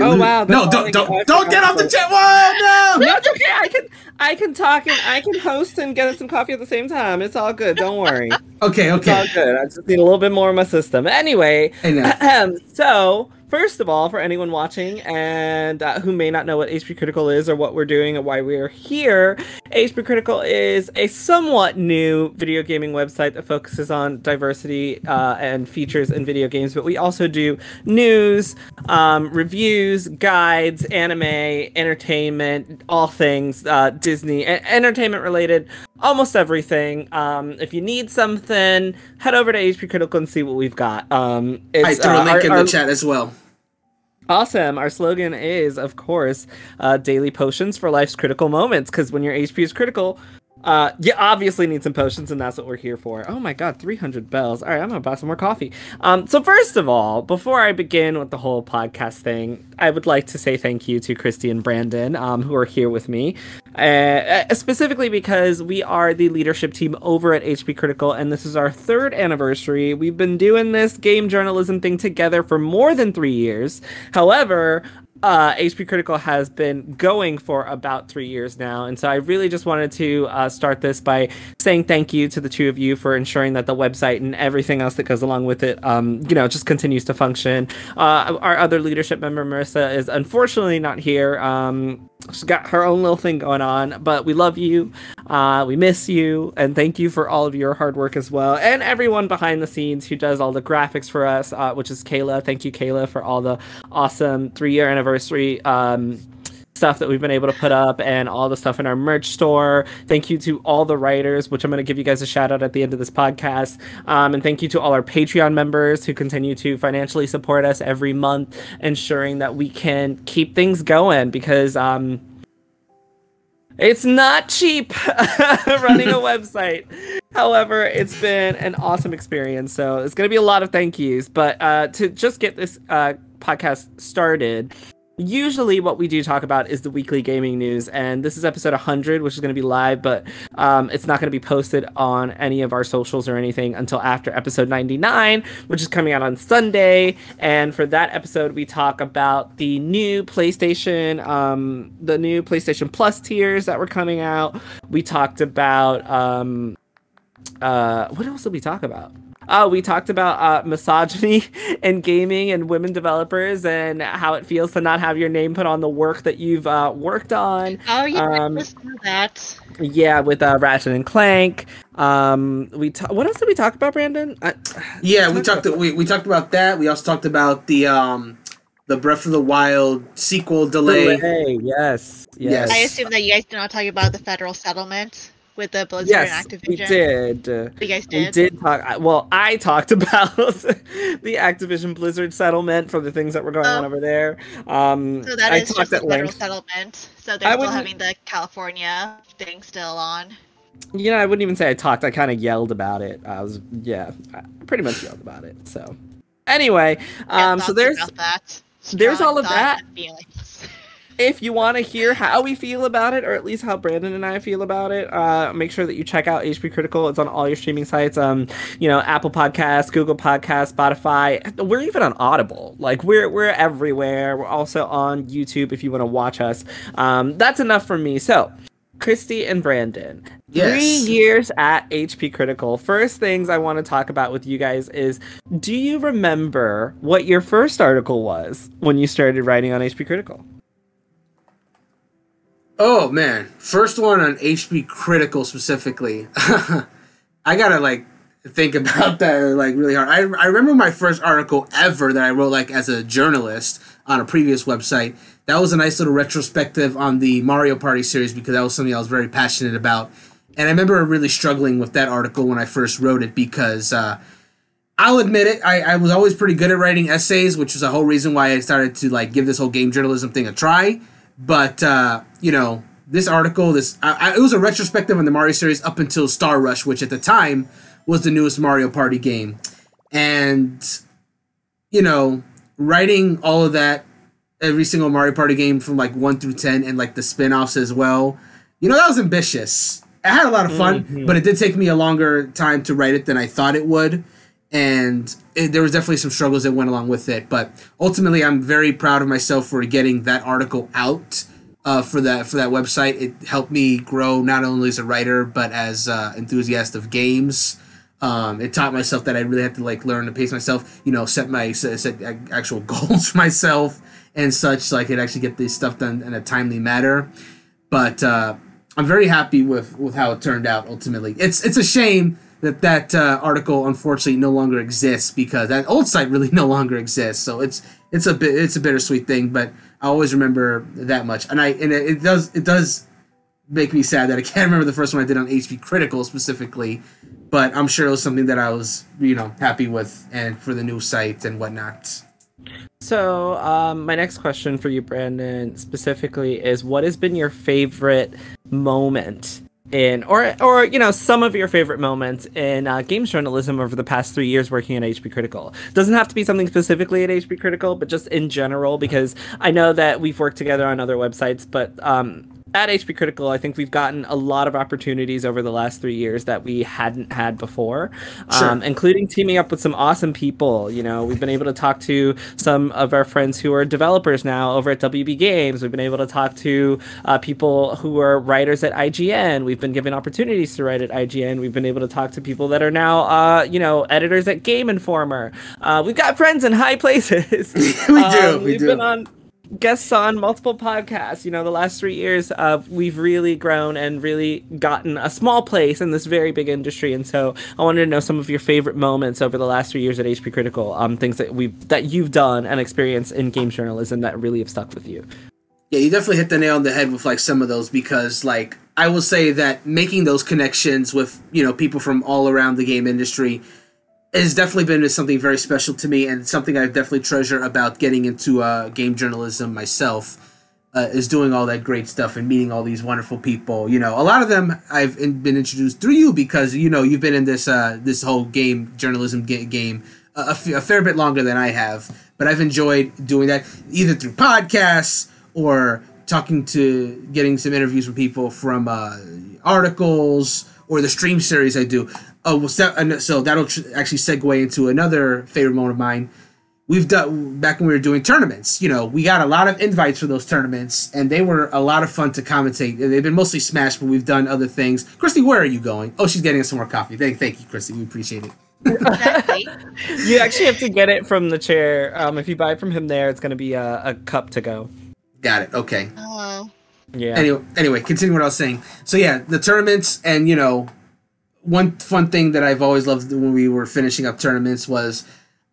Oh wow! No, don't don't don't get off the chat. Whoa, no! No, it's okay. I can I can talk and I can host and get us some coffee at the same time. It's all good. Don't worry. okay, okay. It's all good. I just need a little bit more of my system. Anyway, so First of all, for anyone watching and uh, who may not know what HP Critical is or what we're doing and why we're here, HP Critical is a somewhat new video gaming website that focuses on diversity uh, and features in video games, but we also do news, um, reviews, guides, anime, entertainment, all things uh, Disney, entertainment related, almost everything. Um, if you need something, head over to HP Critical and see what we've got. Um, I threw uh, a link our, in the our, chat as well. Awesome. Our slogan is, of course, uh, daily potions for life's critical moments. Because when your HP is critical, uh, you obviously need some potions, and that's what we're here for. Oh my god, 300 bells. All right, I'm gonna buy some more coffee. Um, so first of all, before I begin with the whole podcast thing, I would like to say thank you to Christy and Brandon, um, who are here with me, uh, uh specifically because we are the leadership team over at HP Critical, and this is our third anniversary. We've been doing this game journalism thing together for more than three years. However, uh, HP Critical has been going for about three years now. And so I really just wanted to uh, start this by saying thank you to the two of you for ensuring that the website and everything else that goes along with it, um, you know, just continues to function. Uh, our other leadership member, Marissa, is unfortunately not here. Um, she's got her own little thing going on, but we love you. Uh, we miss you. And thank you for all of your hard work as well. And everyone behind the scenes who does all the graphics for us, uh, which is Kayla. Thank you, Kayla, for all the awesome three year anniversary. Um, stuff that we've been able to put up and all the stuff in our merch store. Thank you to all the writers, which I'm going to give you guys a shout out at the end of this podcast. Um, and thank you to all our Patreon members who continue to financially support us every month, ensuring that we can keep things going because. Um, it's not cheap running a website. However, it's been an awesome experience. So it's going to be a lot of thank yous. But uh, to just get this uh, podcast started, usually what we do talk about is the weekly gaming news and this is episode 100 which is going to be live but um, it's not going to be posted on any of our socials or anything until after episode 99 which is coming out on sunday. And for that episode we talk about the new playstation um, the new playstation plus tiers that were coming out. We talked about um, uh, what else did we talk about uh, we talked about uh, misogyny and gaming and women developers and how it feels to not have your name put on the work that you've uh, worked on. Oh yeah, um, that. Yeah, with uh, Ratchet and Clank. Um, we ta- what else did we talk about, Brandon? I, yeah, we talked. we we talked about that. We also talked about the um the Breath of the Wild sequel delay. delay. Yes, yes. Yes. I assume that you guys did not talk about the federal settlement with the Blizzard yes, and Activision? we did. You guys did. We did talk. Well, I talked about the Activision Blizzard settlement for the things that were going oh. on over there. Um, so that I is just a federal length. settlement. So they're I still having the California thing still on. You know, I wouldn't even say I talked. I kind of yelled about it. I was, yeah, I pretty much yelled about it. So, anyway, um, so there's there's all of that if you want to hear how we feel about it, or at least how Brandon and I feel about it, uh, make sure that you check out HP Critical. It's on all your streaming sites. Um, you know, Apple Podcasts, Google Podcasts, Spotify. We're even on Audible. Like we're we're everywhere. We're also on YouTube if you want to watch us. Um, that's enough for me. So. Christy and Brandon. Yes. Three years at HP Critical. First things I want to talk about with you guys is do you remember what your first article was when you started writing on HP Critical? Oh man, first one on HP Critical specifically. I gotta like think about that like really hard. I, I remember my first article ever that I wrote like as a journalist on a previous website. That was a nice little retrospective on the Mario Party series because that was something I was very passionate about. And I remember really struggling with that article when I first wrote it because uh, I'll admit it, I, I was always pretty good at writing essays, which was a whole reason why I started to like give this whole game journalism thing a try. But uh, you know, this article, this I, I, it was a retrospective on the Mario series up until Star Rush, which at the time was the newest Mario Party game, and you know, writing all of that, every single Mario Party game from like one through ten, and like the spin-offs as well. You know, that was ambitious. I had a lot of fun, mm-hmm. but it did take me a longer time to write it than I thought it would. And it, there was definitely some struggles that went along with it. But ultimately, I'm very proud of myself for getting that article out uh, for that for that website. It helped me grow not only as a writer but as uh, enthusiast of games. Um, it taught myself that I really had to like learn to pace myself. You know, set my set, set actual goals for myself and such, so I could actually get this stuff done in a timely manner. But uh, I'm very happy with with how it turned out. Ultimately, it's it's a shame that that uh, article unfortunately no longer exists because that old site really no longer exists. So it's it's a bit it's a bittersweet thing, but I always remember that much. And I and it, it does it does make me sad that I can't remember the first one I did on HP Critical specifically, but I'm sure it was something that I was you know happy with and for the new site and whatnot. So, um, my next question for you, Brandon, specifically is what has been your favorite moment in or or you know some of your favorite moments in uh, games journalism over the past three years working at HP Critical. Doesn't have to be something specifically at HP Critical, but just in general because I know that we've worked together on other websites, but um, at HP Critical, I think we've gotten a lot of opportunities over the last three years that we hadn't had before, sure. um, including teaming up with some awesome people. You know, we've been able to talk to some of our friends who are developers now over at WB Games. We've been able to talk to uh, people who are writers at IGN. We've been given opportunities to write at IGN. We've been able to talk to people that are now, uh, you know, editors at Game Informer. Uh, we've got friends in high places. we do. Um, we do. Guests on multiple podcasts. You know, the last three years, uh, we've really grown and really gotten a small place in this very big industry. And so, I wanted to know some of your favorite moments over the last three years at HP Critical. Um, things that we've that you've done and experienced in game journalism that really have stuck with you. Yeah, you definitely hit the nail on the head with like some of those because like I will say that making those connections with you know people from all around the game industry has definitely been something very special to me and something I definitely treasure about getting into uh, game journalism myself. Uh, is doing all that great stuff and meeting all these wonderful people. You know, a lot of them I've in, been introduced through you because you know you've been in this uh, this whole game journalism ga- game a, a, f- a fair bit longer than I have. But I've enjoyed doing that either through podcasts or talking to getting some interviews from people from uh, articles or the stream series I do. Oh, well, so that'll actually segue into another favorite moment of mine. We've done back when we were doing tournaments. You know, we got a lot of invites for those tournaments, and they were a lot of fun to commentate. They've been mostly Smash, but we've done other things. Christy, where are you going? Oh, she's getting us some more coffee. Thank, thank you, Christy. We appreciate it. you actually have to get it from the chair. Um, if you buy it from him there, it's going to be a, a, cup to go. Got it. Okay. Oh. Yeah. Anyway, anyway, continue what I was saying. So yeah, the tournaments and you know one fun thing that I've always loved when we were finishing up tournaments was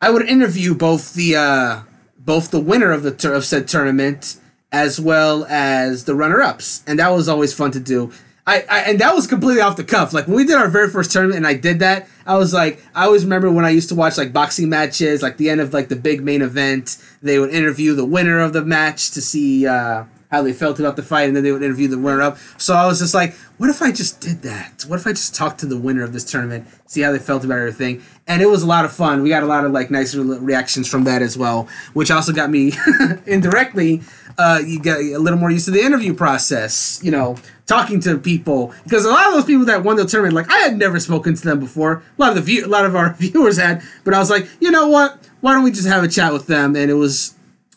I would interview both the uh, both the winner of the tur- of said tournament as well as the runner ups, and that was always fun to do. I, I, and that was completely off the cuff. Like when we did our very first tournament, and I did that, I was like, I always remember when I used to watch like boxing matches, like the end of like the big main event, they would interview the winner of the match to see uh, how they felt about the fight, and then they would interview the winner up. So I was just like, what if I just did that? What if I just talked to the winner of this tournament, see how they felt about everything? And it was a lot of fun. We got a lot of like nice re- reactions from that as well, which also got me indirectly. Uh, you get a little more used to the interview process, you know, talking to people because a lot of those people that won the tournament, like I had never spoken to them before. A lot of the view, a lot of our viewers had, but I was like, you know what? Why don't we just have a chat with them? And it was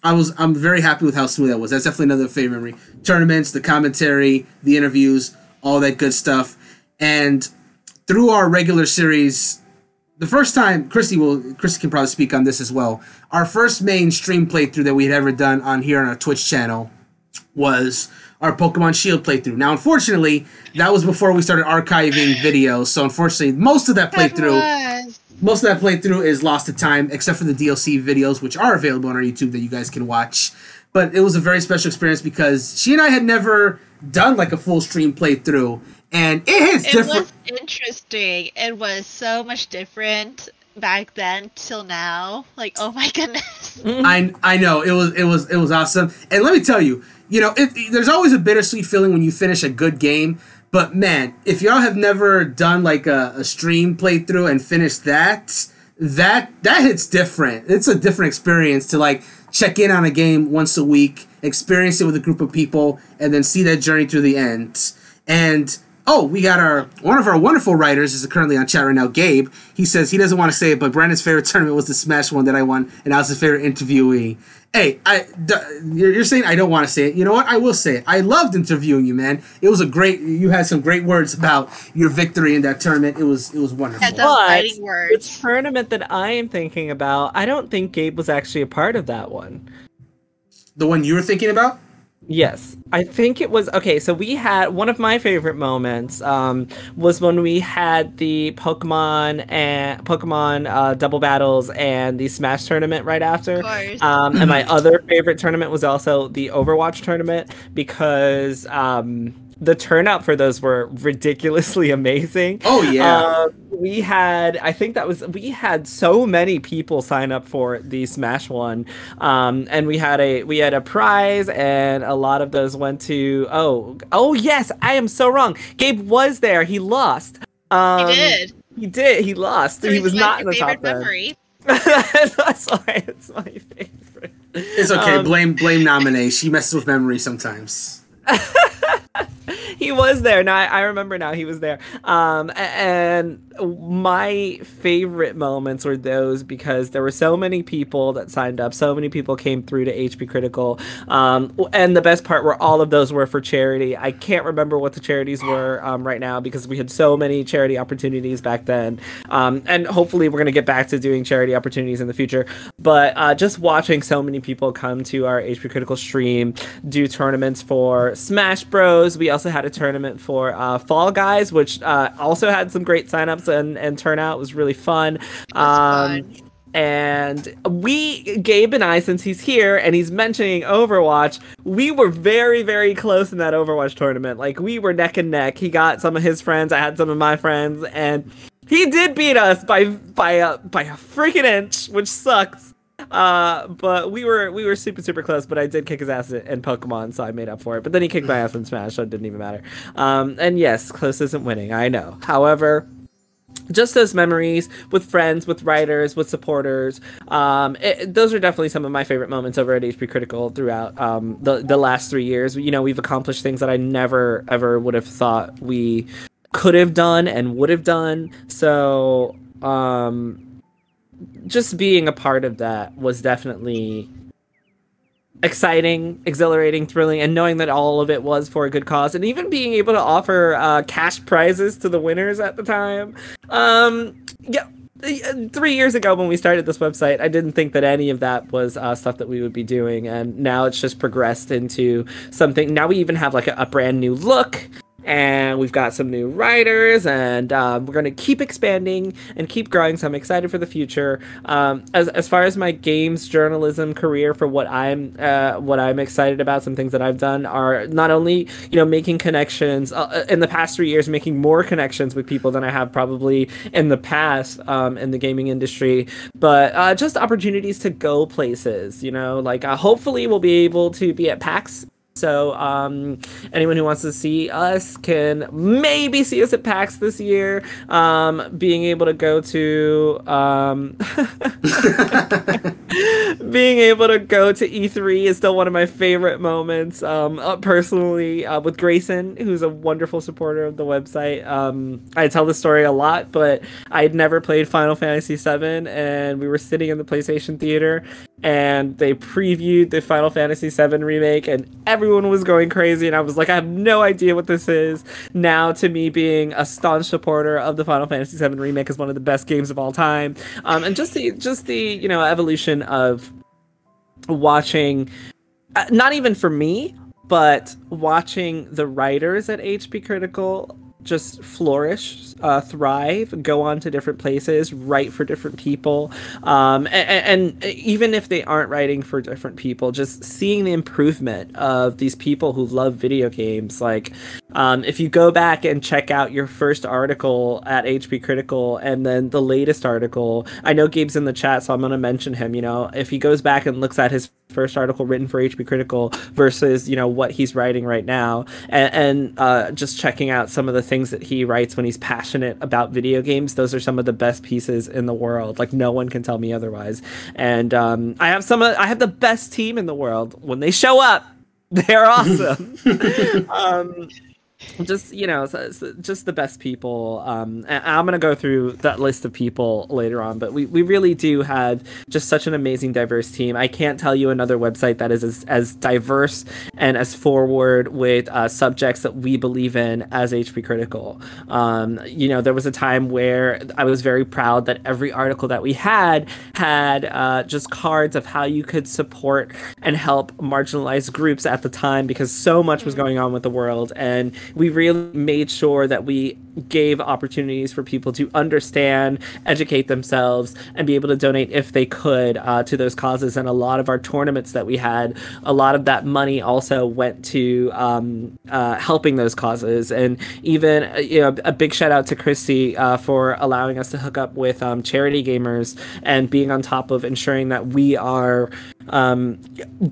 I was I'm very happy with how smooth that was. That's definitely another favorite memory. Tournaments, the commentary, the interviews, all that good stuff. And through our regular series, the first time Christy will Christy can probably speak on this as well. Our first main stream playthrough that we had ever done on here on our Twitch channel was our Pokemon Shield playthrough. Now, unfortunately, that was before we started archiving videos. So, unfortunately, most of that playthrough most of that playthrough is lost to time, except for the DLC videos, which are available on our YouTube that you guys can watch. But it was a very special experience because she and I had never done like a full stream playthrough, and it is it different. It was interesting. It was so much different back then till now. Like, oh my goodness. I I know it was it was it was awesome, and let me tell you, you know, it, there's always a bittersweet feeling when you finish a good game but man, if y'all have never done like a, a stream playthrough and finished that, that that hits different. It's a different experience to like check in on a game once a week, experience it with a group of people, and then see that journey through the end. And Oh, we got our one of our wonderful writers is currently on chat right now. Gabe. He says he doesn't want to say it, but Brandon's favorite tournament was the Smash one that I won, and I was his favorite interviewee. Hey, I d- you're you're saying I don't want to say it. You know what? I will say it. I loved interviewing you, man. It was a great. You had some great words about your victory in that tournament. It was it was wonderful. Had some But fighting the tournament that I am thinking about, I don't think Gabe was actually a part of that one. The one you were thinking about? Yes, I think it was okay. So we had one of my favorite moments um, was when we had the Pokemon and Pokemon uh, double battles and the Smash tournament right after. Um, and my other favorite tournament was also the Overwatch tournament because um, the turnout for those were ridiculously amazing. Oh yeah. Uh, we had, I think that was, we had so many people sign up for the Smash one, um, and we had a we had a prize, and a lot of those went to oh oh yes, I am so wrong. Gabe was there, he lost. Um, he did. He did. He lost. So he was not in the favorite top ten. memory. That's why it's my favorite. it's okay. um, blame blame nominee. She messes with memory sometimes. he was there. Now I, I remember. Now he was there. Um, and my favorite moments were those because there were so many people that signed up. So many people came through to HP Critical. Um, and the best part were all of those were for charity. I can't remember what the charities were um, right now because we had so many charity opportunities back then. Um, and hopefully we're gonna get back to doing charity opportunities in the future. But uh, just watching so many people come to our HP Critical stream, do tournaments for Smash Bros. We also had a tournament for uh, Fall Guys, which uh, also had some great signups and, and turnout. It was really fun. Um, fun. and we, Gabe and I, since he's here and he's mentioning Overwatch, we were very, very close in that Overwatch tournament. Like we were neck and neck. He got some of his friends, I had some of my friends, and he did beat us by by a by a freaking inch, which sucks. Uh, but we were we were super super close. But I did kick his ass in Pokemon, so I made up for it. But then he kicked my ass in Smash, so it didn't even matter. Um, and yes, close isn't winning. I know. However, just those memories with friends, with writers, with supporters. Um, it, those are definitely some of my favorite moments over at HP Critical throughout um, the the last three years. You know, we've accomplished things that I never ever would have thought we could have done and would have done. So, um, just being a part of that was definitely exciting, exhilarating, thrilling, and knowing that all of it was for a good cause, and even being able to offer uh, cash prizes to the winners at the time. Um, yeah. uh, Three years ago, when we started this website, I didn't think that any of that was uh, stuff that we would be doing, and now it's just progressed into something. Now we even have like a, a brand new look and we've got some new writers and um, we're going to keep expanding and keep growing so i'm excited for the future. Um, as, as far as my games journalism career for what i'm uh, what i'm excited about some things that i've done are not only you know making connections uh, in the past three years making more connections with people than i have probably in the past um, in the gaming industry but uh, just opportunities to go places you know? Like uh, hopefully we'll be able to be at pax so, um, anyone who wants to see us can maybe see us at PAX this year. Um, being able to go to, um, being able to go to E3 is still one of my favorite moments. Um, uh, personally, uh, with Grayson, who's a wonderful supporter of the website. Um, I tell the story a lot, but I'd never played Final Fantasy VII, and we were sitting in the PlayStation Theater, and they previewed the Final Fantasy VII remake, and everyone was going crazy. And I was like, I have no idea what this is. Now, to me, being a staunch supporter of the Final Fantasy VII remake is one of the best games of all time, um, and just the just the you know evolution of watching, uh, not even for me, but watching the writers at HP Critical just flourish, uh, thrive, go on to different places, write for different people, um, and, and even if they aren't writing for different people, just seeing the improvement of these people who love video games. Like, um, if you go back and check out your first article at HP Critical and then the latest article, I know Gabe's in the chat, so I'm going to mention him. You know, if he goes back and looks at his first article written for HP Critical versus you know what he's writing right now, and, and uh, just checking out some of the things that he writes when he's passionate about video games, those are some of the best pieces in the world. Like no one can tell me otherwise. And um, I have some. Of, I have the best team in the world. When they show up, they're awesome. um, just you know just the best people. Um i'm gonna go through that list of people later on but we, we really do have just such an amazing diverse team. I can't tell you another website that is as, as diverse and as forward with uh, subjects that we believe in as hp critical. Um you know there was a time where i was very proud that every article that we had had uh, just cards of how you could support and help marginalized groups at the time because so much was going on with the world. And we really made sure that we gave opportunities for people to understand educate themselves and be able to donate if they could uh, to those causes. And a lot of our tournaments that we had a lot of that money also went to um, uh, helping those causes. And even uh, you know a big shout out to christy uh, for allowing us to hook up with um, charity gamers and being on top of ensuring that we are um,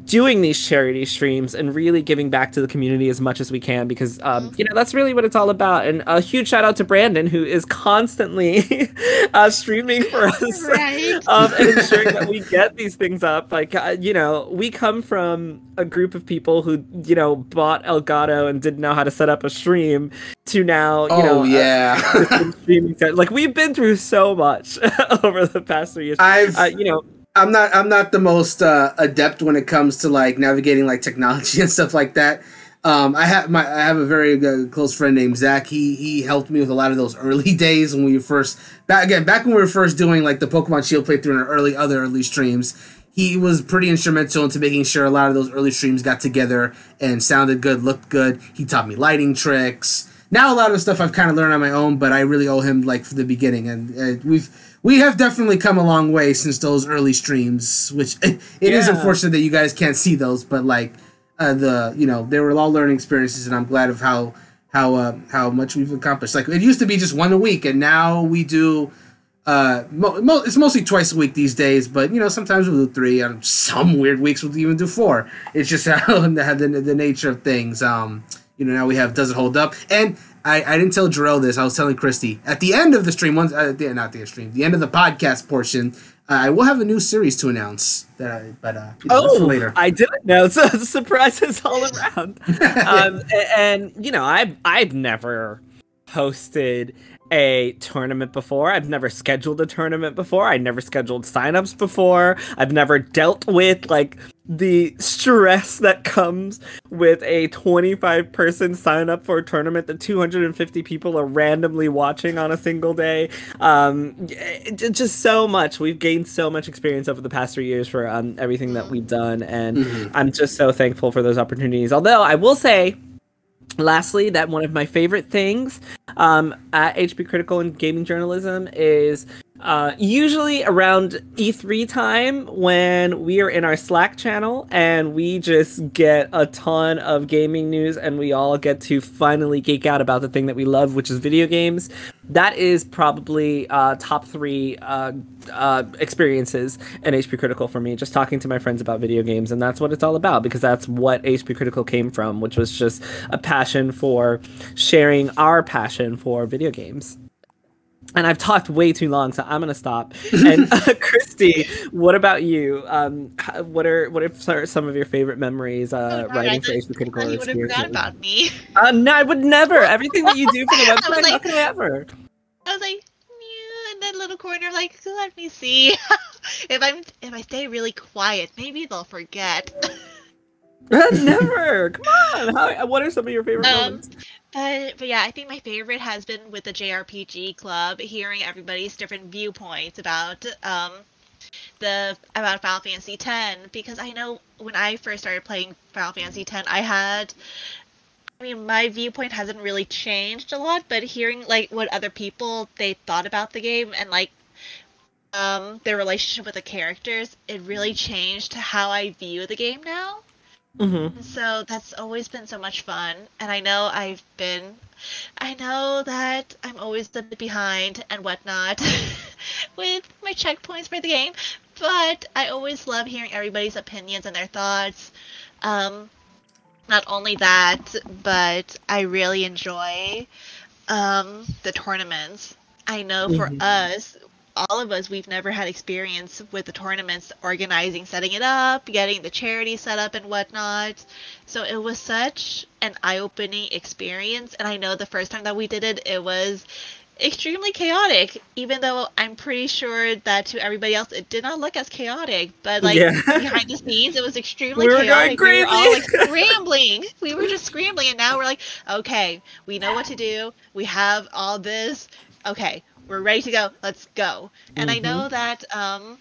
doing these charity streams and really giving back to the community as much as we can because um, you know that's really what it's all about. And a huge shout out to Brandon who is constantly uh, streaming for us Right. um, and ensuring that we get these things up. Like uh, you know, we come from a group of people who you know bought Elgato and didn't know how to set up a stream to now you oh know uh, yeah. streaming. Like we've been through so much over the past three years. I've Uh, you know, I'm not I'm not the most uh, adept when it comes to like navigating like technology and stuff like that. Um, I have my I have a very uh, close friend named Zach. He he helped me with a lot of those early days when we were first back again back when we were first doing like the Pokemon Shield playthrough and our early other early streams. He was pretty instrumental into making sure a lot of those early streams got together and sounded good, looked good. He taught me lighting tricks. Now a lot of the stuff I've kind of learned on my own, but I really owe him like from the beginning, and uh, we've we have definitely come a long way since those early streams. Which it is Yeah. unfortunate that you guys can't see those, but like uh, the you know they were all learning experiences, and I'm glad of how how uh, how much we've accomplished. Like it used to be just one a week, and now we do. Uh, mo- mo- it's mostly twice a week these days, but you know sometimes we'll do three. On some weird weeks we'll even do four. It's just how the, the, the nature of things. Um, you know now we have does it hold up? And I, I didn't tell Jarrell this. I was telling Christy at the end of the stream. Once uh, the, not the stream, the end of the podcast portion. Uh, I will have a new series to announce. That I, but uh, you know, Oh, later. I didn't know. So surprises all around. um, a- and, you know, I've I've never hosted a tournament before. I've never scheduled a tournament before. I never scheduled signups before. I've never dealt with like the stress that comes with a 25 person sign up for a tournament that 250 people are randomly watching on a single day. Um just so much. We've gained so much experience over the past three years for um, everything that we've done and i'm just so thankful for those opportunities. Although i will say lastly that one of my favorite things um, at hp critical and gaming journalism is uh, usually around E3 time when we are in our Slack channel and we just get a ton of gaming news and we all get to finally geek out about the thing that we love, which is video games. That is probably uh, top three uh, uh, experiences in HP Critical for me, just talking to my friends about video games. And that's what it's all about because that's what HP Critical came from, which was just a passion for sharing our passion for video games and I've talked way too long, so I'm gonna stop. And uh, Christy, what about you? Um, what are what are some of your favorite memories uh, Oh, writing I for just HP Critical thought or you would have experiences? about me. Uh, no, I would never. Everything that you do for the I was website, how like- could I ever? I was like, yeah, in that little corner, like, let me see. if I'm if I stay really quiet, maybe they'll forget. never. Come on. How, what are some of your favorite Um, moments? But but yeah, I think my favorite has been with the JRPG club, hearing everybody's different viewpoints about um the about Final Fantasy X because I know when I first started playing Final Fantasy X, I had I mean my viewpoint hasn't really changed a lot, but hearing like what other people they thought about the game and like um their relationship with the characters, it really changed how I view the game now. Mm-hmm. So that's always been so much fun, and I know I've been, I know that I'm always a bit behind and whatnot with my checkpoints for the game, but I always love hearing everybody's opinions and their thoughts. Um, not only that, but I really enjoy um, the tournaments. I know for Mhm. us, all of us, we've never had experience with the tournaments, organizing, setting it up, getting the charity set up, and whatnot. So it was such an eye-opening experience. And I know the first time that we did it, it was extremely chaotic even though i'm pretty sure that to everybody else it did not look as chaotic but like Yeah. behind the scenes it was extremely We chaotic we were all like scrambling we were just scrambling and now we're like okay we know what to do we have all this okay we're ready to go let's go and i Mm-hmm. know that um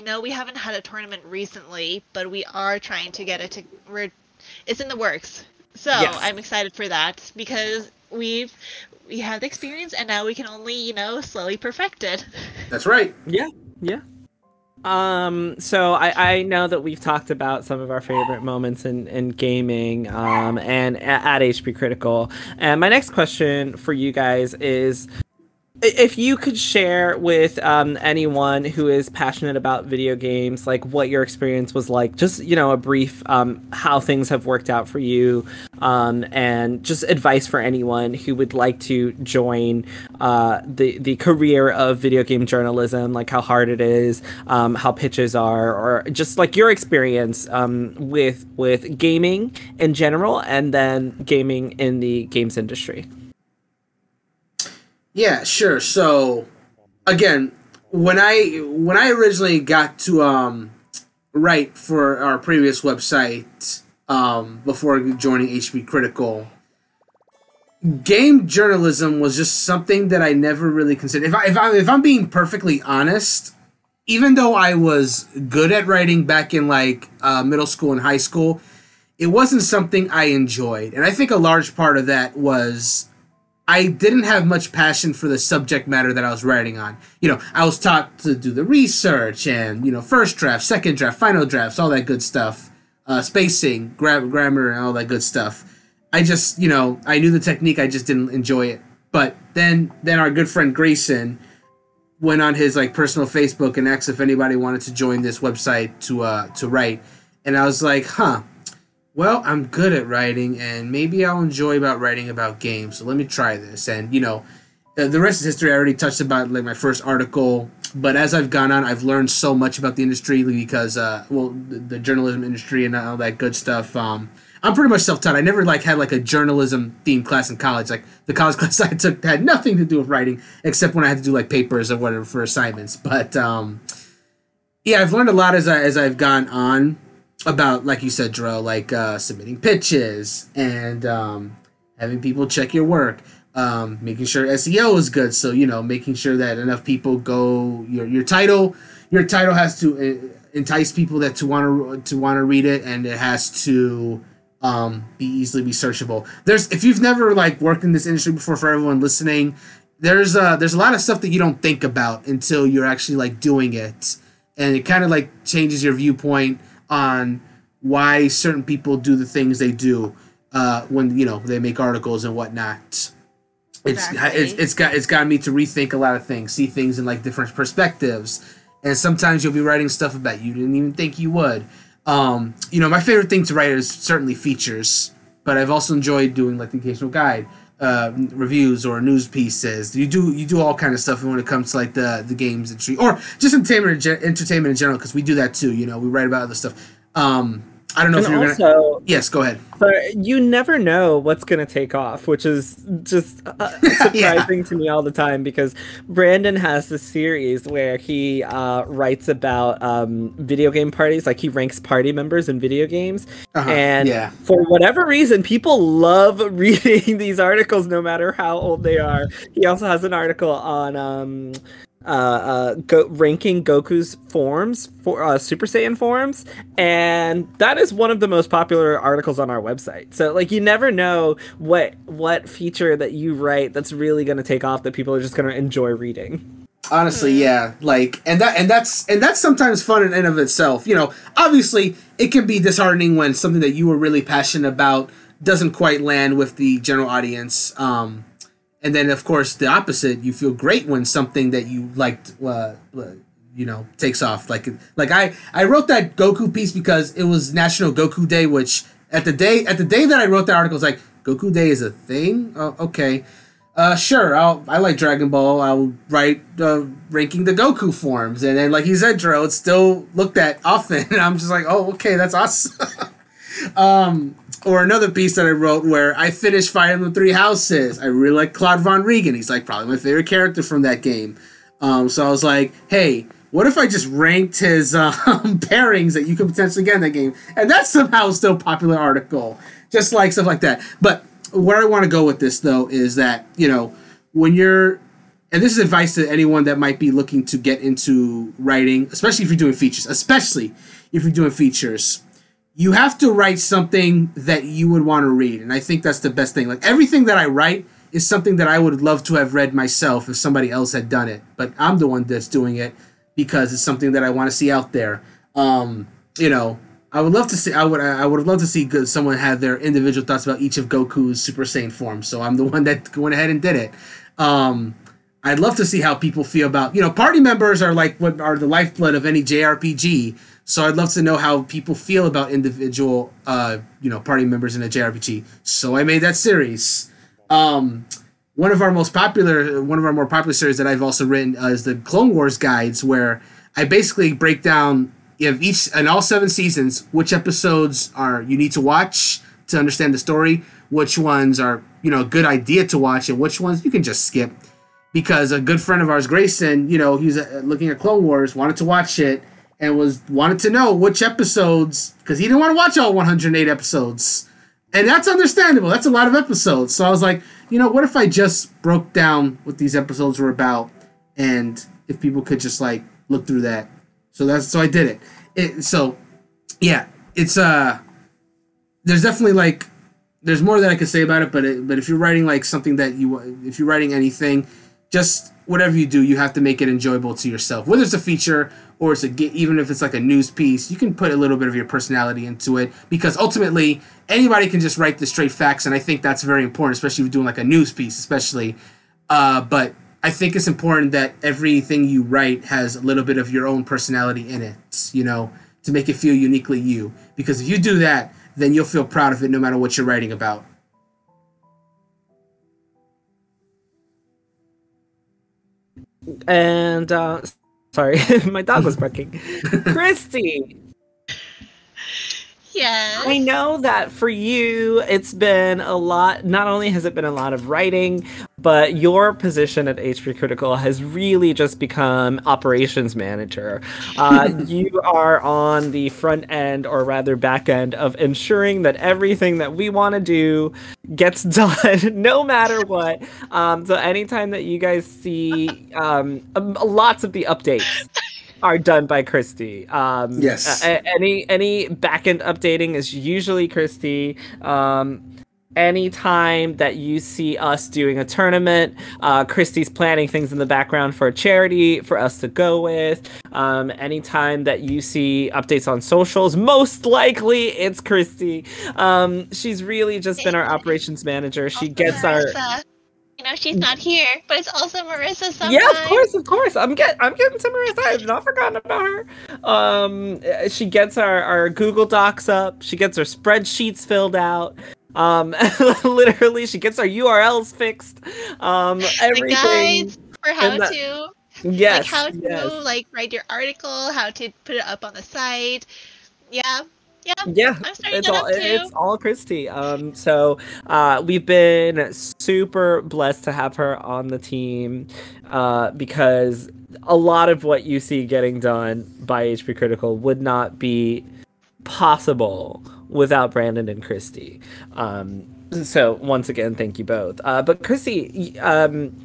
i know we haven't had a tournament recently but we are trying to get it to we're it's in the works so Yes. i'm excited for that because we've we have the experience and now we can only you know slowly perfect it That's right. Yeah, yeah. Um, so I, I know that we've talked about some of our favorite moments in, in gaming um, and a- at HP Critical. And my next question for you guys is i- if you could share with um, anyone who is passionate about video games, like what your experience was like, just, you know, a brief um, how things have worked out for you, um, and just advice for anyone who would like to join uh, the, the career of video game journalism, like how hard it is, um, how pitches are, or just like your experience um, with, with gaming in general, and then gaming in the games industry. Yeah, sure. So again, when I when I originally got to um write for our previous website um before joining HP Critical, game journalism was just something that I never really considered. If I if I if I'm being perfectly honest, even though I was good at writing back in like uh, middle school and high school, it wasn't something I enjoyed. And I think a large part of that was I didn't have much passion for the subject matter that I was writing on. You know, I was taught to do the research and, you know, first draft, second draft, final drafts, all that good stuff, uh, spacing, gra- grammar, and all that good stuff. I just, you know, I knew the technique, I just didn't enjoy it. But then, then our good friend Grayson went on his like personal Facebook and asked if anybody wanted to join this website to uh to write, and I was like, huh. Well, I'm good at writing, and maybe I'll enjoy about writing about games. So let me try this. And you know, the, rest is history. I already touched about like my first article, but as I've gone on, I've learned so much about the industry because, uh, well, the, the journalism industry and all that good stuff. Um, I'm pretty much self-taught. I never like had like a journalism themed class in college. Like the college class I took had nothing to do with writing, except when I had to do like papers or whatever for assignments. But um, yeah, I've learned a lot as I as I've gone on about, like you said, Dro, like uh, submitting pitches and um, having people check your work, um, making sure SEO is good. So you know, making sure that enough people go your your title. Your title has to uh, entice people that to want to to want to read it, and it has to um, be easily be searchable. There's if you've never like worked in this industry before, for everyone listening, there's uh there's a lot of stuff that you don't think about until you're actually like doing it, and it kind of like changes your viewpoint on why certain people do the things they do uh, when you know they make articles and whatnot. It's, Exactly. it's it's got it's gotten me to rethink a lot of things, see things in like different perspectives, and sometimes you'll be writing stuff about you didn't even think you would. Um, you know, my favorite thing to write is certainly features, but I've also enjoyed doing like the occasional guide, uh, reviews or news pieces. You do you do all kind of stuff when it comes to like the the games industry or just entertainment entertainment in general because we do that too. You know, we write about other stuff. Um, I don't know And if you're gonna. also, Yes, go ahead. But you never know what's going to take off, which is just uh, surprising to me all the time because Brandon has this series where he uh, writes about um, video game parties, like he ranks party members in video games. Uh-huh, And yeah. for whatever reason, people love reading these articles no matter how old they are. He also has an article on. Um, uh, uh, go- ranking Goku's forms for uh, Super Saiyan forms, and that is one of the most popular articles on our website. So, like, you never know what what feature that you write that's really going to take off that people are just going to enjoy reading. honestly yeah like and that and that's and that's sometimes fun in and of itself you know obviously it can be disheartening when something that you were really passionate about doesn't quite land with the general audience um and then of course the opposite you feel great when something that you liked uh, uh, you know takes off. Like like i i wrote that goku piece because it was national goku day which at the day at the day that i wrote that article was like goku day is a thing? Oh, okay. Uh, sure, I'll I like Dragon Ball. I'll write uh, ranking the Goku forms, and then like you said, Dro, it's still looked at often, and I'm just like, oh, okay, that's awesome. um, or another piece that I wrote where I finished Fire Emblem Three Houses. I really like Claude von Riegan. He's like probably my favorite character from that game. Um, so I was like, hey, what if I just ranked his um, pairings that you could potentially get in that game? And that's somehow still a popular article, just like stuff like that. But where I want to go with this though is that you know when you're and this is advice to anyone that might be looking to get into writing, especially if you're doing features, especially if you're doing features you have to write something that you would want to read and i think that's the best thing. Like everything that i write is something that i would love to have read myself if somebody else had done it but i'm the one that's doing it because it's something that i want to see out there. Um, you know i would love to see i would i would love to see someone have their individual thoughts about each of goku's super saiyan forms so i'm the one that went ahead and did it. Um, i'd love to see how people feel about you know party members are like what are the lifeblood of any jrpg so I'd love to know how people feel about individual, uh, you know, party members in a JRPG. So I made that series. Um, one of our most popular, one of our more popular series that I've also written uh, is the Clone Wars guides, where I basically break down if each in all seven seasons which episodes are you need to watch to understand the story, which ones are you know a good idea to watch, and which ones you can just skip. Because a good friend of ours, Grayson, you know, he's uh, looking at Clone Wars, wanted to watch it and was wanted to know which episodes because he didn't want to watch all 108 episodes, and that's understandable. That's a lot of episodes. So I was like, you know, what if I just broke down what these episodes were about, and if people could just like look through that. So that's so I did it. It so yeah, it's uh there's definitely like there's more that I could say about it, but it, but if you're writing like something that you if you're writing anything, just whatever you do, you have to make it enjoyable to yourself. Whether it's a feature or it's a even if it's like a news piece, you can put a little bit of your personality into it because ultimately anybody can just write the straight facts, and I think that's very important, especially if you're doing like a news piece, especially. Uh, but I think it's important that everything you write has a little bit of your own personality in it, you know, to make it feel uniquely you. Because if you do that, then you'll feel proud of it no matter what you're writing about. And uh, sorry, my dog was barking. Christy, Yes. I know that for you, it's been a lot. Not only has it been a lot of writing, but your position at HP Critical has really just become operations manager. Uh, you are on the front end, or rather back end, of ensuring that everything that we want to do gets done, no matter what. Um, so anytime that you guys see um, lots of the updates are done by Christy. Um, yes. A- any any backend updating is usually Christy. Um, anytime that you see us doing a tournament, uh, Christy's planning things in the background for a charity for us to go with. Um, anytime that you see updates on socials, most likely it's Christy. Um, she's really just been our operations manager. She gets our you know, she's not here, but it's also Marissa sometimes. Yeah, of course, of course. I'm get I'm getting to Marissa. I've not forgotten about her. Um, she gets our our Google Docs up. She gets her spreadsheets filled out. Um, literally, she gets our URLs fixed. Um, everything guides for how to. Yes. Like how to yes. like write your article, how to put it up on the site. Yeah, yeah, yeah, it's all it's all Christy. Um, so uh, we've been super blessed to have her on the team, uh, because a lot of what you see getting done by HP Critical would not be possible without Brandon and Christy. Um, so once again, thank you both. Uh, but Christy, um,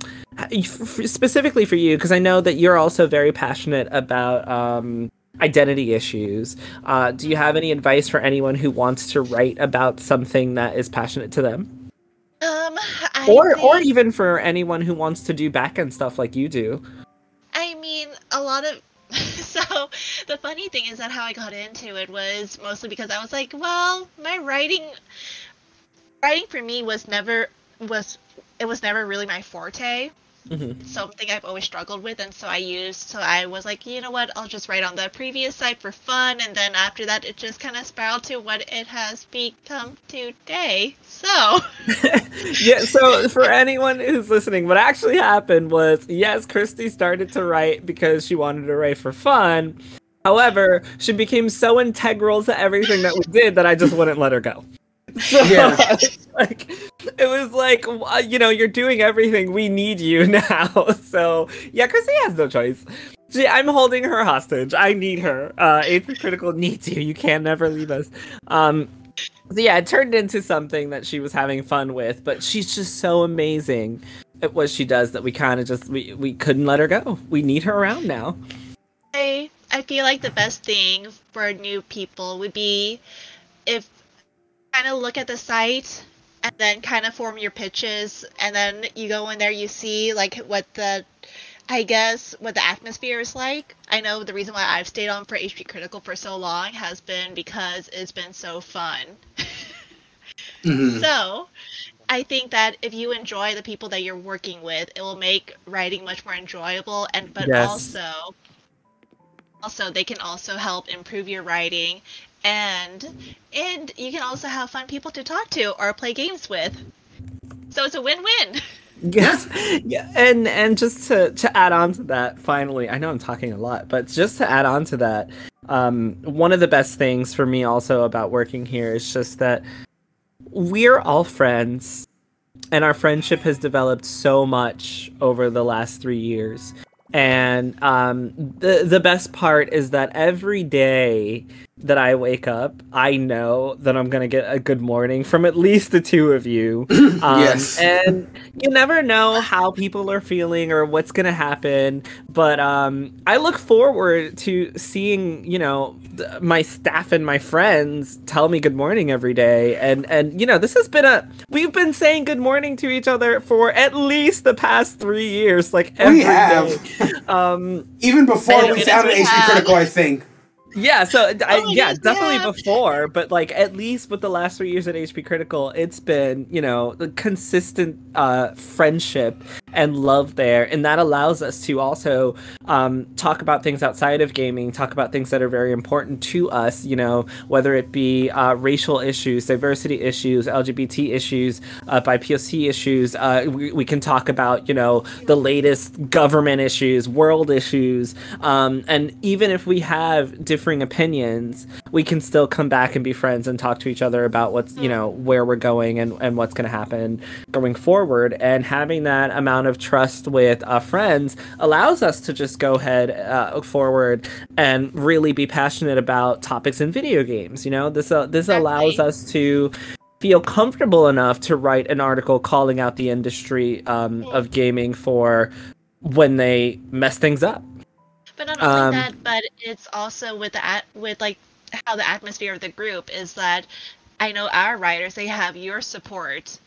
specifically for you, because I know that you're also very passionate about um, identity issues. Uh, do you have any advice for anyone who wants to write about something that is passionate to them? Um, I or think... or even for anyone who wants to do back end stuff like you do. I mean, a lot of so the funny thing is that how I got into it was mostly because I was like, well, my writing writing for me was never was it was never really my forte. Mhm. something I've always struggled with, and so I used. So I was like, you know what? I'll just write on the previous site for fun, and then after that, it just kind of spiraled to what it has become today. So yeah, so for anyone who's listening, what actually happened was yes, Christy started to write because she wanted to write for fun. However, she became so integral to everything that we did that I just wouldn't let her go. So, Yeah. like it was like uh, you know you're doing everything we need you now. So yeah chrissy has no choice. She, i'm holding her hostage. I need her. Uh HP Critical needs you. You can never leave us. Um so yeah it turned into something that she was having fun with but she's just so amazing at what she does that we kind of just we, we couldn't let her go. We need her around now. I I feel like the best thing for new people would be if kind of look at the site and then kind of form your pitches and then you go in there you see like what the I guess what the atmosphere is like. I know the reason why I've stayed on for HP Critical for so long has been because it's been so fun. Mhm. So, I think that if you enjoy the people that you're working with, it will make writing much more enjoyable and but Yes. also also they can also help improve your writing and and you can also have fun people to talk to or play games with. So it's a win-win. Yes. Yeah. And and just to to add on to that, finally, I know I'm talking a lot, but just to add on to that, um, one of the best things for me also about working here is just that we're all friends and our friendship has developed so much over the last three years. And um, the the best part is that every day that I wake up, I know that I'm gonna get a good morning from at least the two of you. Um, Yes. And you never know how people are feeling or what's gonna happen. But um, I look forward to seeing, you know, th- my staff and my friends tell me good morning every day. And and you know, this has been a we've been saying good morning to each other for at least the past three years, like every We have. day. Um, Even before we yes, founded we Critical, I think. Yeah, so I, Oh, yeah, yes, definitely yeah. before, but like at least with the last three years at HP Critical, it's been you know the consistent uh, friendship and love there, and that allows us to also um, talk about things outside of gaming, talk about things that are very important to us. You know, whether it be uh, racial issues, diversity issues, LGBT issues, uh, BIPOC issues. Uh, we, we can talk about you know the latest government issues, world issues, um, and even if we have differing opinions, we can still come back and be friends and talk to each other about what's you know where we're going and, and what's going to happen going forward. And having that amount of trust with uh, friends allows us to just go ahead uh, forward and really be passionate about topics in video games. You know, this uh, this allows us to feel comfortable enough to write an article calling out the industry um, of gaming for when they mess things up. But not only Um, that, but it's also with the at- with like how the atmosphere of the group is that I know our writers they have your support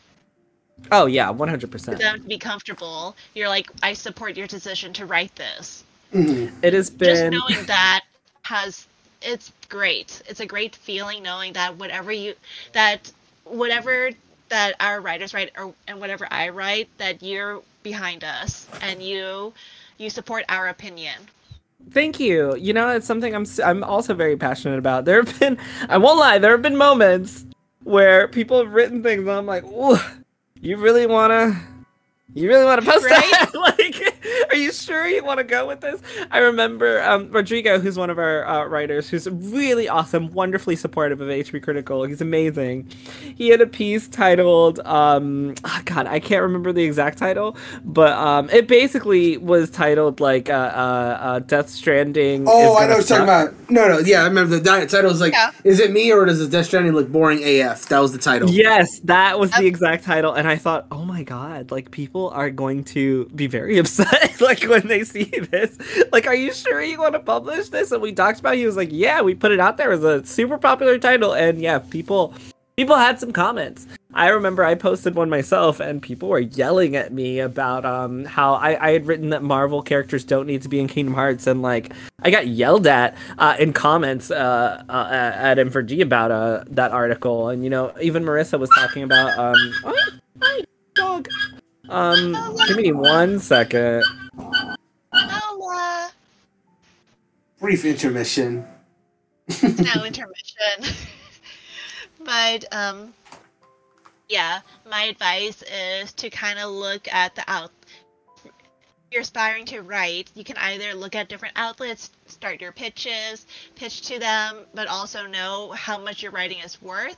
Oh yeah, one hundred for percent. them to be comfortable. You're like, I support your decision to write this. Mhm. It has been Just knowing that has it's great. It's a great feeling knowing that whatever you that whatever that our writers write or and whatever I write that you're behind us and you you support our opinion. Thank you. You know, it's something I'm I'm also very passionate about. There have been I won't lie, there have been moments where people have written things and I'm like, Ooh, you really wanna you really want to post that? like, you sure you want to go with this? I remember um, Rodrigo, who's one of our uh, writers, who's really awesome, wonderfully supportive of HP Critical. He's amazing. He had a piece titled, um, oh God, I can't remember the exact title, but um, it basically was titled like uh, uh, uh, Death Stranding. Oh, is I know what you're talking about. No, no, yeah, I remember the di- title was like, Yeah. "Is it me or does the Death Stranding look boring AF?" That was the title. Yes, that was the exact title, and I thought, oh my god, like people are going to be very upset, like when they see this. Like, are you sure you want to publish this? And we talked about. it. He was like, yeah, we put it out there as a super popular title, and yeah, people, people had some comments. I remember I posted one myself, and people were yelling at me about um how I, I had written that Marvel characters don't need to be in Kingdom Hearts, and like I got yelled at uh, in comments uh, uh, at M4G about uh, that article, and you know even Marissa was talking about um oh, hi, dog Um, give me one second. Nola. Brief intermission. no intermission. but um, yeah, my advice is to kind of look at the out. If you're aspiring to write, you can either look at different outlets, start your pitches, pitch to them, but also know how much your writing is worth.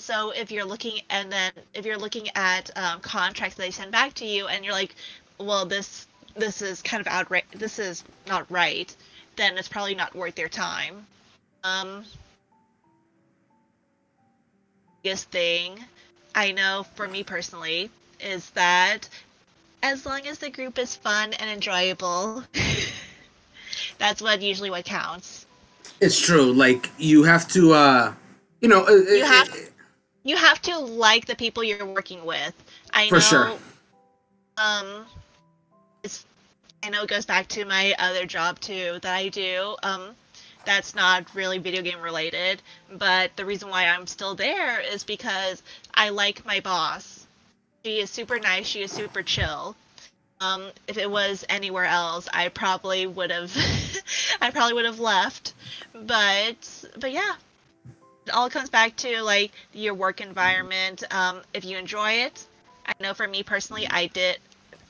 So if you're looking, and then if you're looking at um, contracts that they send back to you, and you're like, well, this this is kind of outright, this is not right, then it's probably not worth their time. Um, biggest thing I know for me personally is that as long as the group is fun and enjoyable, that's what usually what counts. It's true. Like you have to, uh you know, uh, You uh, have you have to like the people you're working with. I For know. sure. Um, it's I know it goes back to my other job too that I do. Um, that's not really video game related, but the reason why I'm still there is because I like my boss. She is super nice. She is super chill. Um, if it was anywhere else, I probably would have, I probably would have left. But, but yeah, all comes back to like your work environment. Um, if you enjoy it, I know for me personally, I did.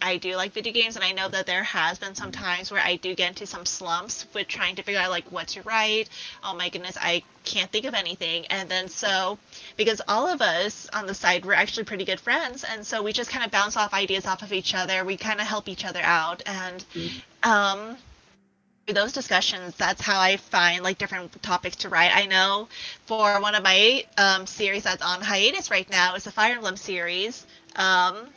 I do like video games, and I know that there has been some times where I do get into some slumps with trying to figure out like what to write. Oh my goodness, I can't think of anything. And then so, because all of us on the side we're actually pretty good friends, and so we just kind of bounce off ideas off of each other. We kind of help each other out, and um, through those discussions, that's how I find like different topics to write. I know for one of my um, series that's on hiatus right now is the Fire Emblem series. Um,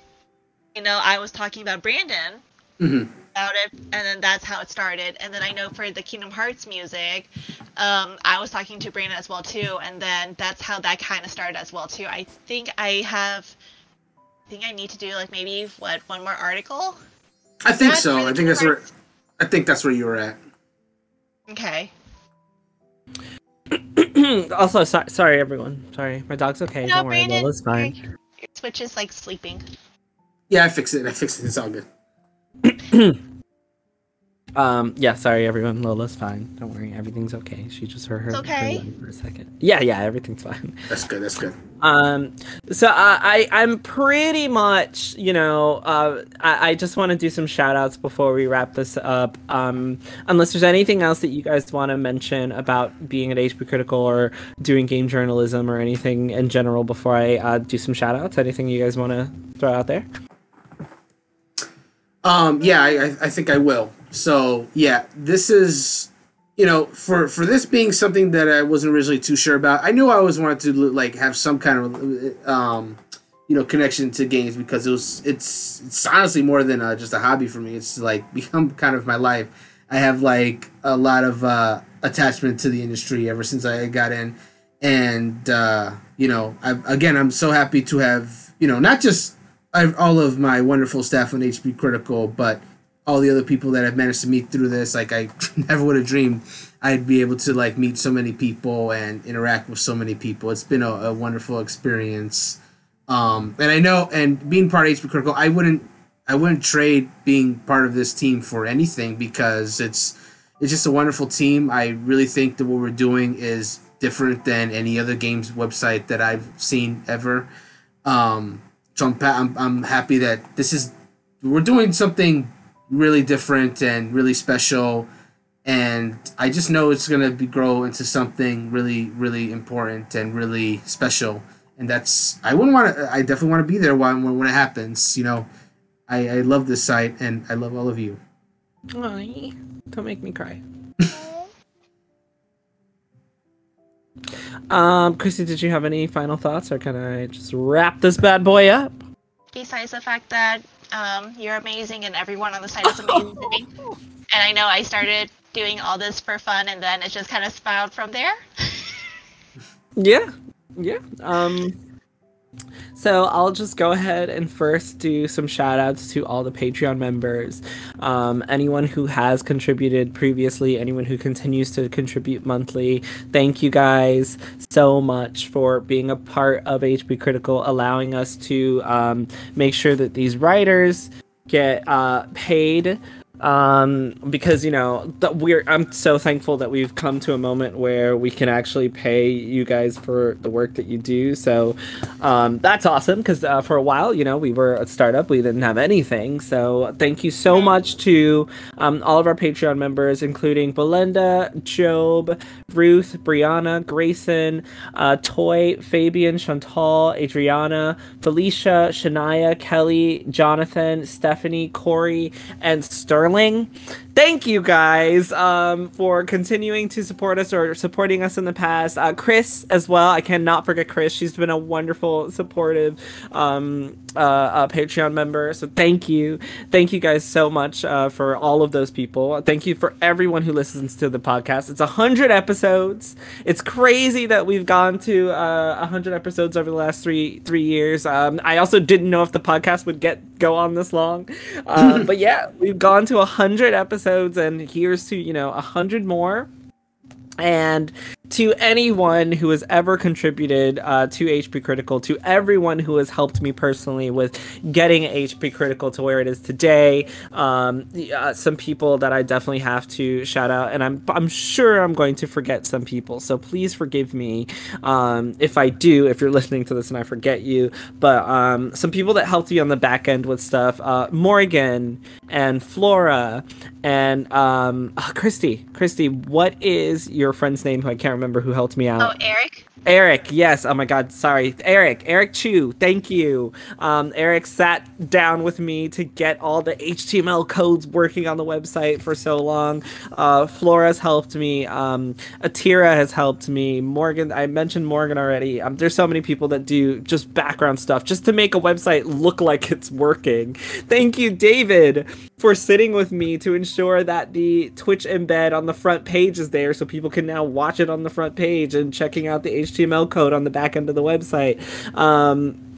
you know, I was talking about Brandon mhm. about it, and then that's how it started. And then I know for the Kingdom Hearts music, um, I was talking to Brandon as well too, and then that's how that kind of started as well too. I think I have, I think I need to do like maybe what one more article. I think so. I think that's where. hard. I think that's where you were at. Okay. also, so- sorry everyone. Sorry, my dog's okay. No, Don't worry, Brandon. Lola's fine. Your, your Switch is like sleeping. Yeah, I fixed it. I fixed it. It's all good. Um, yeah, sorry everyone. Lola's fine. Don't worry, everything's okay. She just heard her, It's okay? her for a second. Yeah, yeah, everything's fine. That's good. That's good. Um, so uh, I I'm pretty much you know uh I, I just want to do some shout outs before we wrap this up. Um, unless there's anything else that you guys want to mention about being at HP Critical or doing game journalism or anything in general before I uh, do some shout outs. Anything you guys want to throw out there? Um, yeah, I, I, I think I will. So yeah, this is, you know, for for this being something that I wasn't originally too sure about. I knew I always wanted to like have some kind of, um, you know, connection to games because it was it's it's honestly more than uh, just a hobby for me. It's like become kind of my life. I have like a lot of uh, attachment to the industry ever since I got in, and uh, you know, I, again, I'm so happy to have you know not just all of my wonderful staff on HP Critical, but all the other people that I've managed to meet through this. Like I never would have dreamed I'd be able to like meet so many people and interact with so many people. It's been a, a wonderful experience. Um, and I know, and being part of HP Critical, I wouldn't, I wouldn't trade being part of this team for anything because it's, it's just a wonderful team. I really think that what we're doing is different than any other games website that I've seen ever. Um, so I'm, I'm, I'm happy that this is we're doing something really different and really special and i just know it's going to be grow into something really really important and really special and that's i wouldn't want to i definitely want to be there when, when, when it happens you know I, I love this site and i love all of you Aw, don't make me cry. Um, Chrissy, did you have any final thoughts, or can I just wrap this bad boy up? Besides the fact that um, you're amazing and everyone on the site is amazing, and I know I started doing all this for fun, and then it just kind of spiraled from there. Yeah, yeah. Um, So I'll just go ahead and first do some shout outs to all the Patreon members. Um, anyone who has contributed previously, anyone who continues to contribute monthly. Thank you guys so much for being a part of HP Critical, allowing us to um, make sure that these writers get uh, paid um, because you know we're I'm so thankful that we've come to a moment where we can actually pay you guys for the work that you do. So um, that's awesome because uh, for a while, you know, we were a startup, we didn't have anything. So thank you so much to um, all of our Patreon members, including Belinda, Job, Ruth, Brianna, Grayson, uh, Toy, Fabian, Chantal, Adriana, Felicia, Shania, Kelly, Jonathan, Stephanie, Corey, and Sterling darling. Thank you guys um, for continuing to support us or supporting us in the past. Uh, Chris as well. I cannot forget Chris. She's been a wonderful, supportive um, uh, uh, Patreon member. So thank you, thank you guys so much uh, for all of those people. Thank you for everyone who listens to the podcast. It's a hundred episodes. It's crazy that we've gone to uh, a hundred episodes over the last three three years. Um, I also didn't know if the podcast would get go on this long, um, but yeah, we've gone to a hundred episodes, and here's to you know a hundred more. And to anyone who has ever contributed uh, to HP Critical, to everyone who has helped me personally with getting HP Critical to where it is today. Um, uh, some people that I definitely have to shout out, and I'm I'm sure I'm going to forget some people. So please forgive me um, if I do. If you're listening to this and I forget you, but um, some people that helped me on the back end with stuff: uh, Morgan and Flora and um, oh, Christy. Christy, what is your friend's name? Who I can't remember remember who helped me out. Oh, Eric. Eric, yes. Oh my God, sorry, Eric. Eric Chu, thank you. Um, Eric sat down with me to get all the HTML codes working on the website for so long. Uh, Flora's helped me. Um, Atira has helped me. Morgan, I mentioned Morgan already. Um, there's so many people that do just background stuff just to make a website look like it's working. Thank you, David, for sitting with me to ensure that the Twitch embed on the front page is there so people can now watch it on the front page and checking out the HTML HTML code on the back end of the website. Um,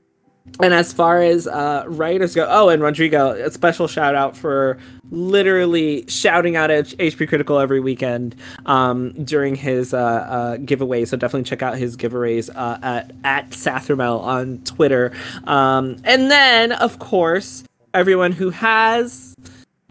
and as far as uh, writers go, oh, and Rodrigo, a special shout out for literally shouting out at HP Critical every weekend um, during his uh, uh, giveaways. So definitely check out his giveaways uh, at at Sathermel on Twitter. Um, and then, of course, everyone who has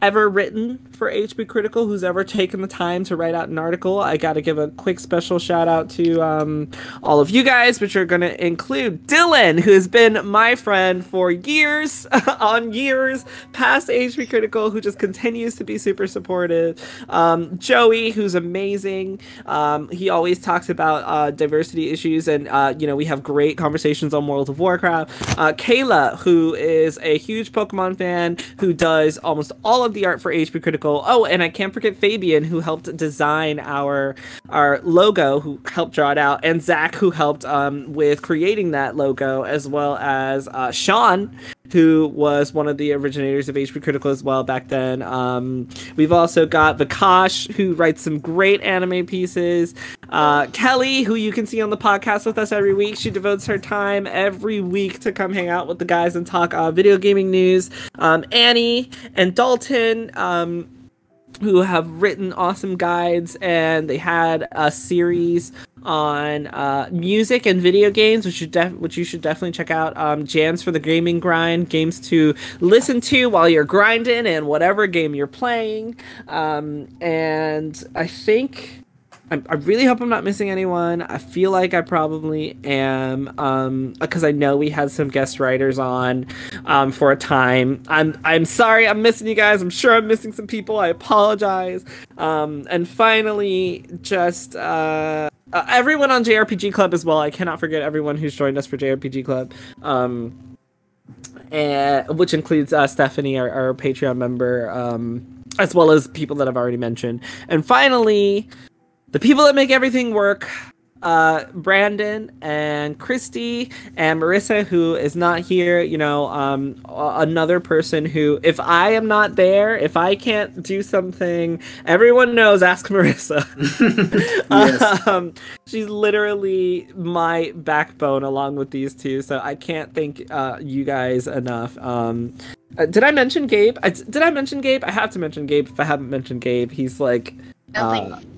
ever written for HP Critical who's ever taken the time to write out an article. I got to give a quick special shout out to um, all of you guys, which are going to include Dylan, who has been my friend for years on years past HP Critical, who just continues to be super supportive. Um, Joey, who's amazing. Um, he always talks about uh, diversity issues, and uh, you know we have great conversations on World of Warcraft. Uh, Kayla, who is a huge Pokemon fan, who does almost all of the art for HP Critical Oh, and I can't forget Fabian, who helped design our our logo, who helped draw it out, and Zach, who helped um, with creating that logo, as well as uh, Sean, who was one of the originators of HP Critical as well back then. Um, we've also got Vikash, who writes some great anime pieces. Uh, Kelly, who you can see on the podcast with us every week, she devotes her time every week to come hang out with the guys and talk uh, video gaming news. Um, Annie and Dalton. Um, who have written awesome guides and they had a series on uh, music and video games which you def- which you should definitely check out. Um, jams for the gaming grind games to listen to while you're grinding and whatever game you're playing. Um, and i think I, I really hope I'm not missing anyone. I feel like I probably am, um, because I know we had some guest writers on, um, for a time. I'm I'm sorry I'm missing you guys. I'm sure I'm missing some people. I apologize. Um, and finally, just uh, uh, everyone on JRPG Club as well. I cannot forget everyone who's joined us for JRPG Club. Um, and, which includes uh, Stephanie, our, our Patreon member, um, as well as people that I've already mentioned. And finally, the people that make everything work uh, Brandon and Christy and Marissa, who is not here. You know, um, another person who, if I am not there, if I can't do something, everyone knows. Ask Marissa. yes. um, she's literally my backbone along with these two. So I can't thank uh, you guys enough. Um, uh, did I mention Gabe? I, did I mention Gabe? I have to mention Gabe. If I haven't mentioned Gabe, he's like. Uh, you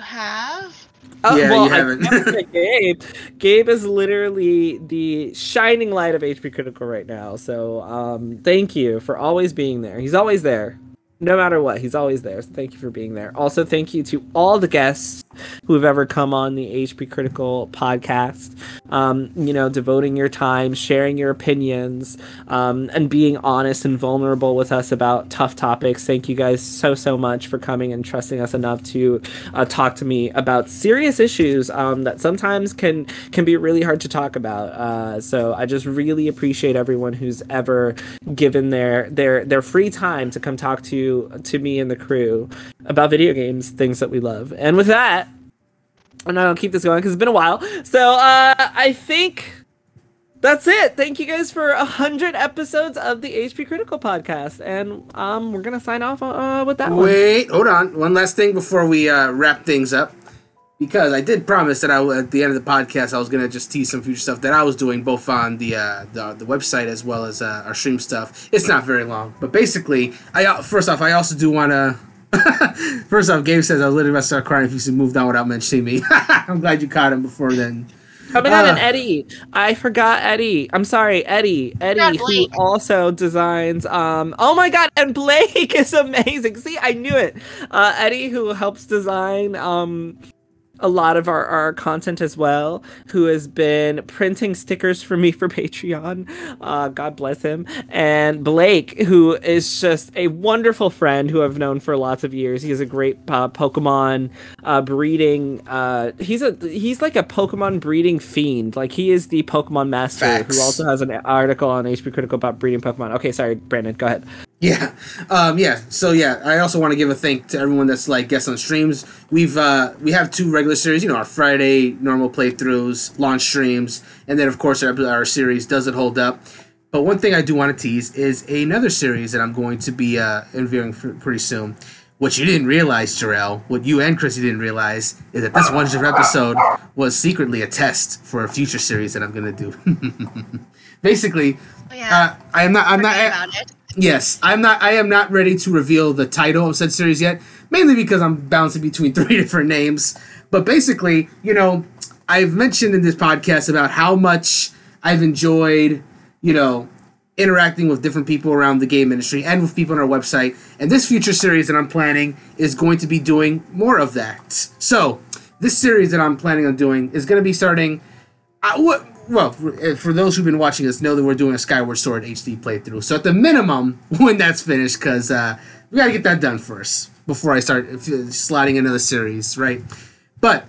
have. Oh, yeah, well, you haven't. Gabe. Gabe is literally the shining light of HP Critical right now. So, um, thank you for always being there. He's always there no matter what, he's always there. So thank you for being there. Also, thank you to all the guests who have ever come on the HP Critical podcast. Um, you know, devoting your time, sharing your opinions, um, and being honest and vulnerable with us about tough topics. Thank you guys so so much for coming and trusting us enough to uh, talk to me about serious issues um, that sometimes can can be really hard to talk about. Uh, so I just really appreciate everyone who's ever given their their their free time to come talk to to me and the crew about video games, things that we love. And with that, and I'll keep this going because it's been a while. So uh, I think that's it. Thank you guys for a hundred episodes of the HP Critical podcast, and um, we're gonna sign off uh, with that. Wait, one. hold on. One last thing before we uh, wrap things up because I did promise that I at the end of the podcast I was gonna just tease some future stuff that I was doing both on the uh, the, the website as well as uh, our stream stuff. It's not very long, but basically, I first off I also do want to. first off, Gabe says I was literally about to start crying if you moved on without mentioning me. I'm glad you caught him before then. Coming on, uh, and Eddie. I forgot Eddie. I'm sorry, Eddie. Eddie, who also designs. Um. Oh my God, and Blake is amazing. See, I knew it. Uh, Eddie, who helps design. Um a lot of our, our content as well, who has been printing stickers for me for Patreon. Uh, God bless him. And Blake, who is just a wonderful friend who I've known for lots of years. He is a great uh, Pokemon uh, breeding. Uh, he's a he's like a Pokemon breeding fiend. Like he is the Pokemon master Facts. who also has an article on HP Critical about breeding Pokemon. Okay, sorry, Brandon, go ahead. Yeah, um, yeah. So yeah, I also want to give a thank to everyone that's like guests on streams. We've uh, we have two regular series, you know, our Friday normal playthroughs, launch streams, and then of course our, our series does it hold up. But one thing I do want to tease is another series that I'm going to be uh, interviewing pretty soon. What you didn't realize, Jarrell, what you and Chrissy didn't realize, is that this one episode was secretly a test for a future series that I'm going to do. Basically, oh, yeah. uh, I am not. I'm not. Yes, I'm not. I am not ready to reveal the title of said series yet, mainly because I'm bouncing between three different names. But basically, you know, I've mentioned in this podcast about how much I've enjoyed, you know, interacting with different people around the game industry and with people on our website. And this future series that I'm planning is going to be doing more of that. So, this series that I'm planning on doing is going to be starting. Uh, what well, for, for, those who've been watching us, know that we're doing a Skyward Sword HD playthrough. So at the minimum, when that's finished, because uh, we got to get that done first before I start sliding into the series, right? But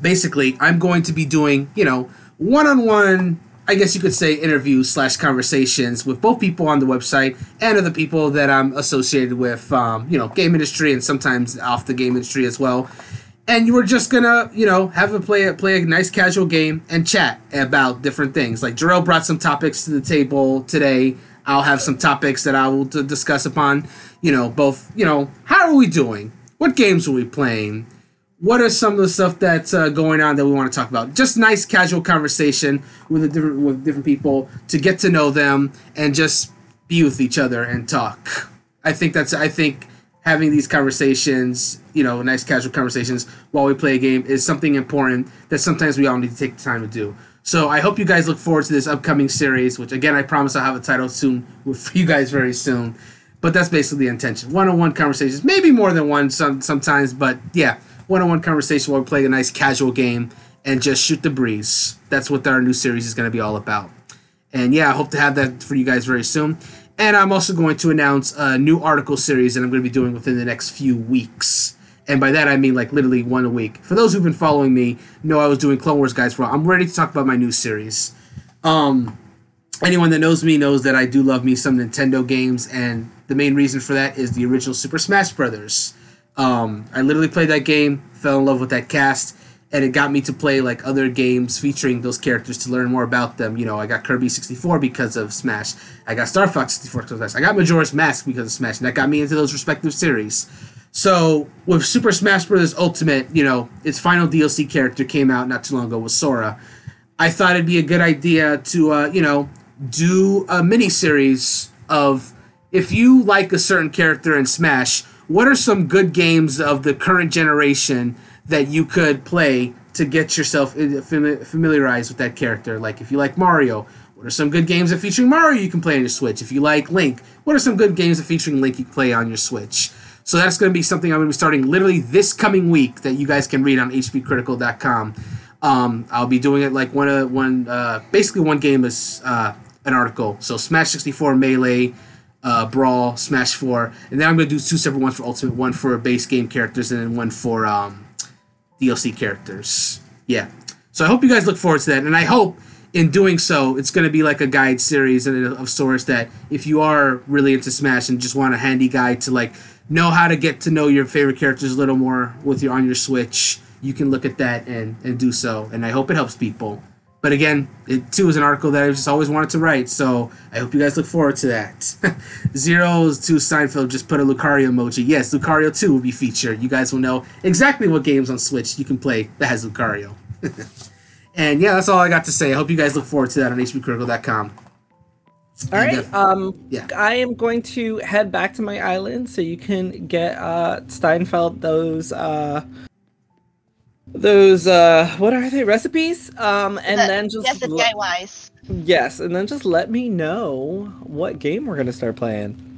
basically, I'm going to be doing, you know, one-on-one. I guess you could say interviews slash conversations with both people on the website and other people that I'm associated with, um, you know, game industry and sometimes off the game industry as well and you were just gonna, you know, have a play play a nice casual game and chat about different things. Like Jarrell brought some topics to the table today. I'll have some topics that I will discuss upon. You know, both. You know, how are we doing? What games are we playing? What are some of the stuff that's uh, going on that we want to talk about? Just nice casual conversation with different with different people to get to know them and just be with each other and talk. I think that's I think having these conversations, you know, nice casual conversations while we play a game is something important that sometimes we all need to take the time to do. So I hope you guys look forward to this upcoming series, which again I promise I'll have a title soon for you guys very soon. But that's basically the intention. One-on-one conversations, maybe more than one some sometimes, but yeah, one-on-one conversation while we play a nice casual game and just shoot the breeze. That's what our new series is going to be all about. And yeah, I hope to have that for you guys very soon. And I'm also going to announce a new article series that I'm going to be doing within the next few weeks. And by that I mean like literally one a week. For those who've been following me, know I was doing Clone Wars guys for. I'm ready to talk about my new series. Um, anyone that knows me knows that I do love me some Nintendo games, and the main reason for that is the original Super Smash Brothers. Um, I literally played that game, fell in love with that cast, and it got me to play like other games featuring those characters to learn more about them. You know, I got Kirby 64 because of Smash. I got Star Fox 64 because of Smash. I got Majora's Mask because of Smash, and that got me into those respective series. So with Super Smash Bros. Ultimate, you know, its final DLC character came out not too long ago with Sora. I thought it'd be a good idea to, uh, you know, do a mini series of if you like a certain character in Smash, what are some good games of the current generation that you could play to get yourself familiarized with that character? Like if you like Mario, what are some good games that featuring Mario you can play on your Switch? If you like Link, what are some good games that featuring Link you can play on your Switch? So that's going to be something I'm going to be starting literally this coming week that you guys can read on hpcritical.com. Um, I'll be doing it like one uh, one uh, basically one game is uh, an article. So Smash 64 Melee, uh, Brawl, Smash 4, and then I'm gonna do two separate ones for Ultimate, one for base game characters and then one for um, DLC characters. Yeah. So I hope you guys look forward to that, and I hope in doing so, it's going to be like a guide series of sorts that if you are really into Smash and just want a handy guide to like know how to get to know your favorite characters a little more with your on your Switch, you can look at that and, and do so. And I hope it helps people. But again, it too is an article that I just always wanted to write, so I hope you guys look forward to that. Zeros to Seinfeld just put a Lucario emoji. Yes, Lucario 2 will be featured. You guys will know exactly what games on Switch you can play that has Lucario. and yeah, that's all I got to say. I hope you guys look forward to that on hpcritical.com. All right. Um, yeah. I am going to head back to my island so you can get uh, Steinfeld those uh, those uh, what are they recipes? Um, and the, then just yes, the DIYs. Yes, and then just let me know what game we're gonna start playing.